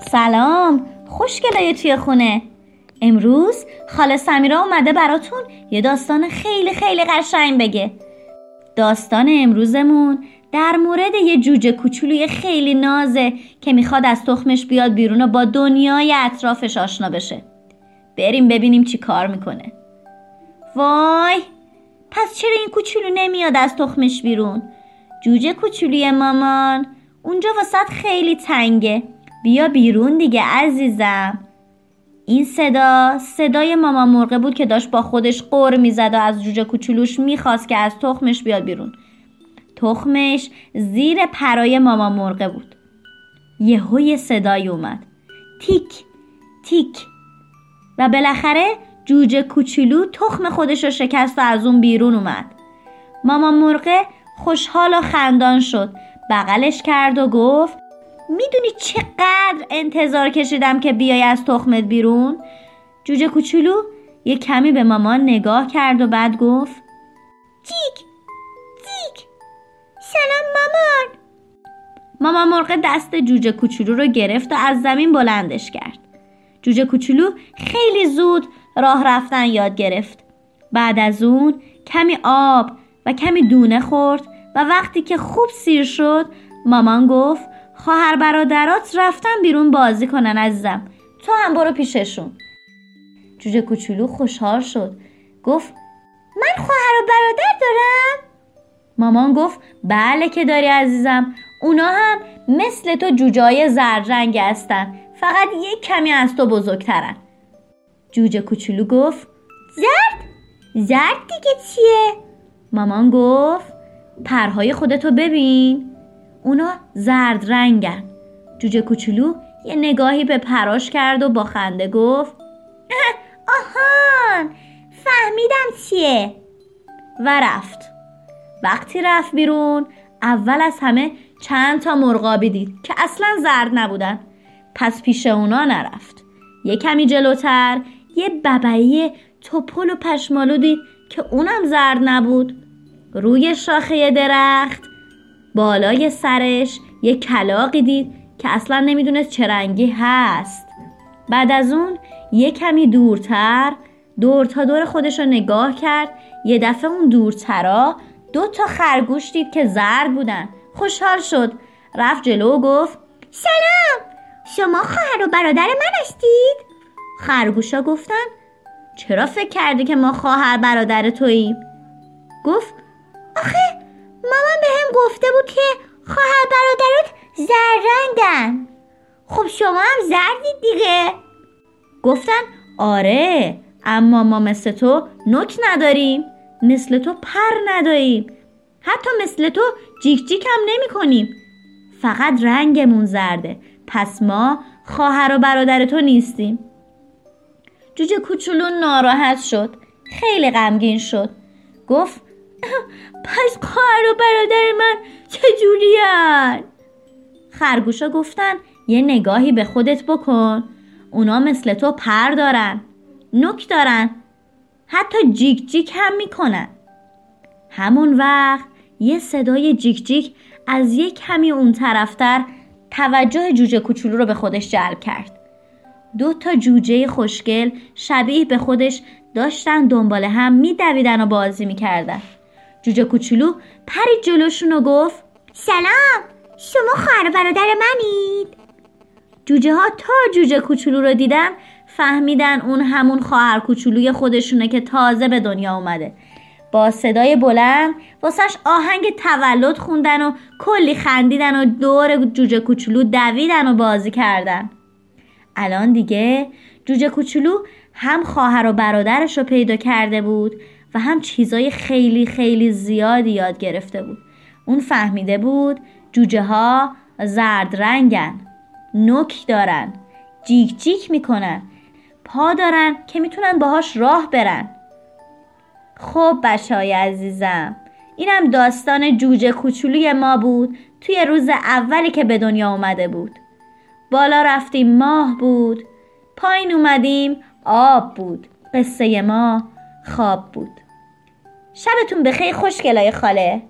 سلام خوشگلای توی خونه. امروز خاله سمیرا اومده براتون یه داستان خیلی خیلی قشنگ بگه. داستان امروزمون در مورد یه جوجه کوچولوی خیلی نازه که می‌خواد از تخمش بیاد بیرون و با دنیای اطرافش آشنا بشه. بریم ببینیم چی کار می‌کنه. وای پس چرا این کوچولو نمیاد از تخمش بیرون؟ جوجه کوچولوی مامان اونجا واسط خیلی تنگه. بیا بیرون دیگه عزیزم. این صدا صدای مامان مرغه بود که داشت با خودش قر می‌زد و از جوجه کوچولوش می‌خواست که از تخمش بیاد بیرون. تخمش زیر پرای مامان مرغه بود. یهو یه صدایی اومد. تیک تیک. و بالاخره جوجه کوچولو تخم خودش رو شکست و از اون بیرون اومد. مامان مرغه خوشحال و خندان شد. بغلش کرد و گفت می‌دونی چقدر انتظار کشیدم که بیای از تخمت بیرون؟ جوجه کوچولو یه کمی به مامان نگاه کرد و بعد گفت جیک جیک سلام مامان. مامان مرغ دست جوجه کوچولو رو گرفت و از زمین بلندش کرد. جوجه کوچولو خیلی زود راه رفتن یاد گرفت. بعد از اون کمی آب و کمی دونه خورد و وقتی که خوب سیر شد مامان گفت خواهر برادرات رفتن بیرون بازی کنن عزیزم. تو هم برو پیششون. جوجه کوچولو خوشحال شد. گفت من خواهر و برادر دارم؟ مامان گفت بله که داری عزیزم. اونا هم مثل تو جوجای زرد رنگ هستن. فقط یک کمی از تو بزرگترن. جوجه کوچولو گفت زرد؟ زرد دیگه چیه؟ مامان گفت پرهای خودتو ببین. اونا زرد رنگن. جوجه کوچولو یه نگاهی به پراش کرد و با خنده گفت آهان فهمیدم چیه. و رفت. وقتی رفت بیرون اول از همه چند تا مرغابی دید که اصلا زرد نبودن. پس پیش اونا نرفت. یه کمی جلوتر یه ببعی توپل و پشمالو دید که اونم زرد نبود. روی شاخه درخت بالای سرش یه کلاقی دید که اصلا نمی‌دونست چه رنگی هست بعد از اون یه کمی دورتر دور تا دور خودش رو نگاه کرد یه دفعه اون دورترا دو تا خرگوش دید که زرد بودن خوشحال شد رفت جلو و گفت سلام شما خواهر و برادر من هستید؟ خرگوشا گفتن چرا فکر کردی که ما خواهر برادر توییم؟ گفت گفته بود که خواهر برادرات زرنگن خب شما هم زردید دیگه. گفتن آره اما ما مثل تو نک نداریم. مثل تو پر نداریم. حتی مثل تو جیک جیک هم نمی کنیم. فقط رنگمون زرده. پس ما خواهر و برادر تو نیستیم. جوجه کوچولو ناراحت شد. خیلی غمگین شد. گفت پس خواهر و برادر من چجوریان؟ خرگوشا گفتن یه نگاهی به خودت بکن. اونا مثل تو پر دارن نک دارن حتی جیک جیک هم می‌کنن. همون وقت یه صدای جیک جیک از یک کمی اون طرفتر توجه جوجه کوچولو رو به خودش جلب کرد. دو تا جوجه خوشگل شبیه به خودش داشتن دنبال هم میدویدن و بازی می‌کردن. جوجه کوچولو پرید جلوشون و گفت سلام شما خواهر برادر منید. جوجه ها تا جوجه کوچولو رو دیدن فهمیدن اون همون خواهر کوچولوی خودشونه که تازه به دنیا اومده. با صدای بلند واسش آهنگ تولد خوندن و کلی خندیدن و دور جوجه کوچولو دویدن و بازی کردن. الان دیگه جوجه کوچولو هم خواهر و برادرش رو پیدا کرده بود. و هم چیزای خیلی خیلی زیادی یاد گرفته بود. اون فهمیده بود جوجه ها زرد رنگن نک دارن جیک جیک می‌کنن پا دارن که می‌تونن باهاش راه برن. خب بچه عزیزم اینم داستان جوجه کوچولوی ما بود توی روز اولی که به دنیا اومده بود. بالا رفتیم ماه بود پایین اومدیم آب بود. قصه ما خواب بود. شبتون بخیر خوشگلای خاله.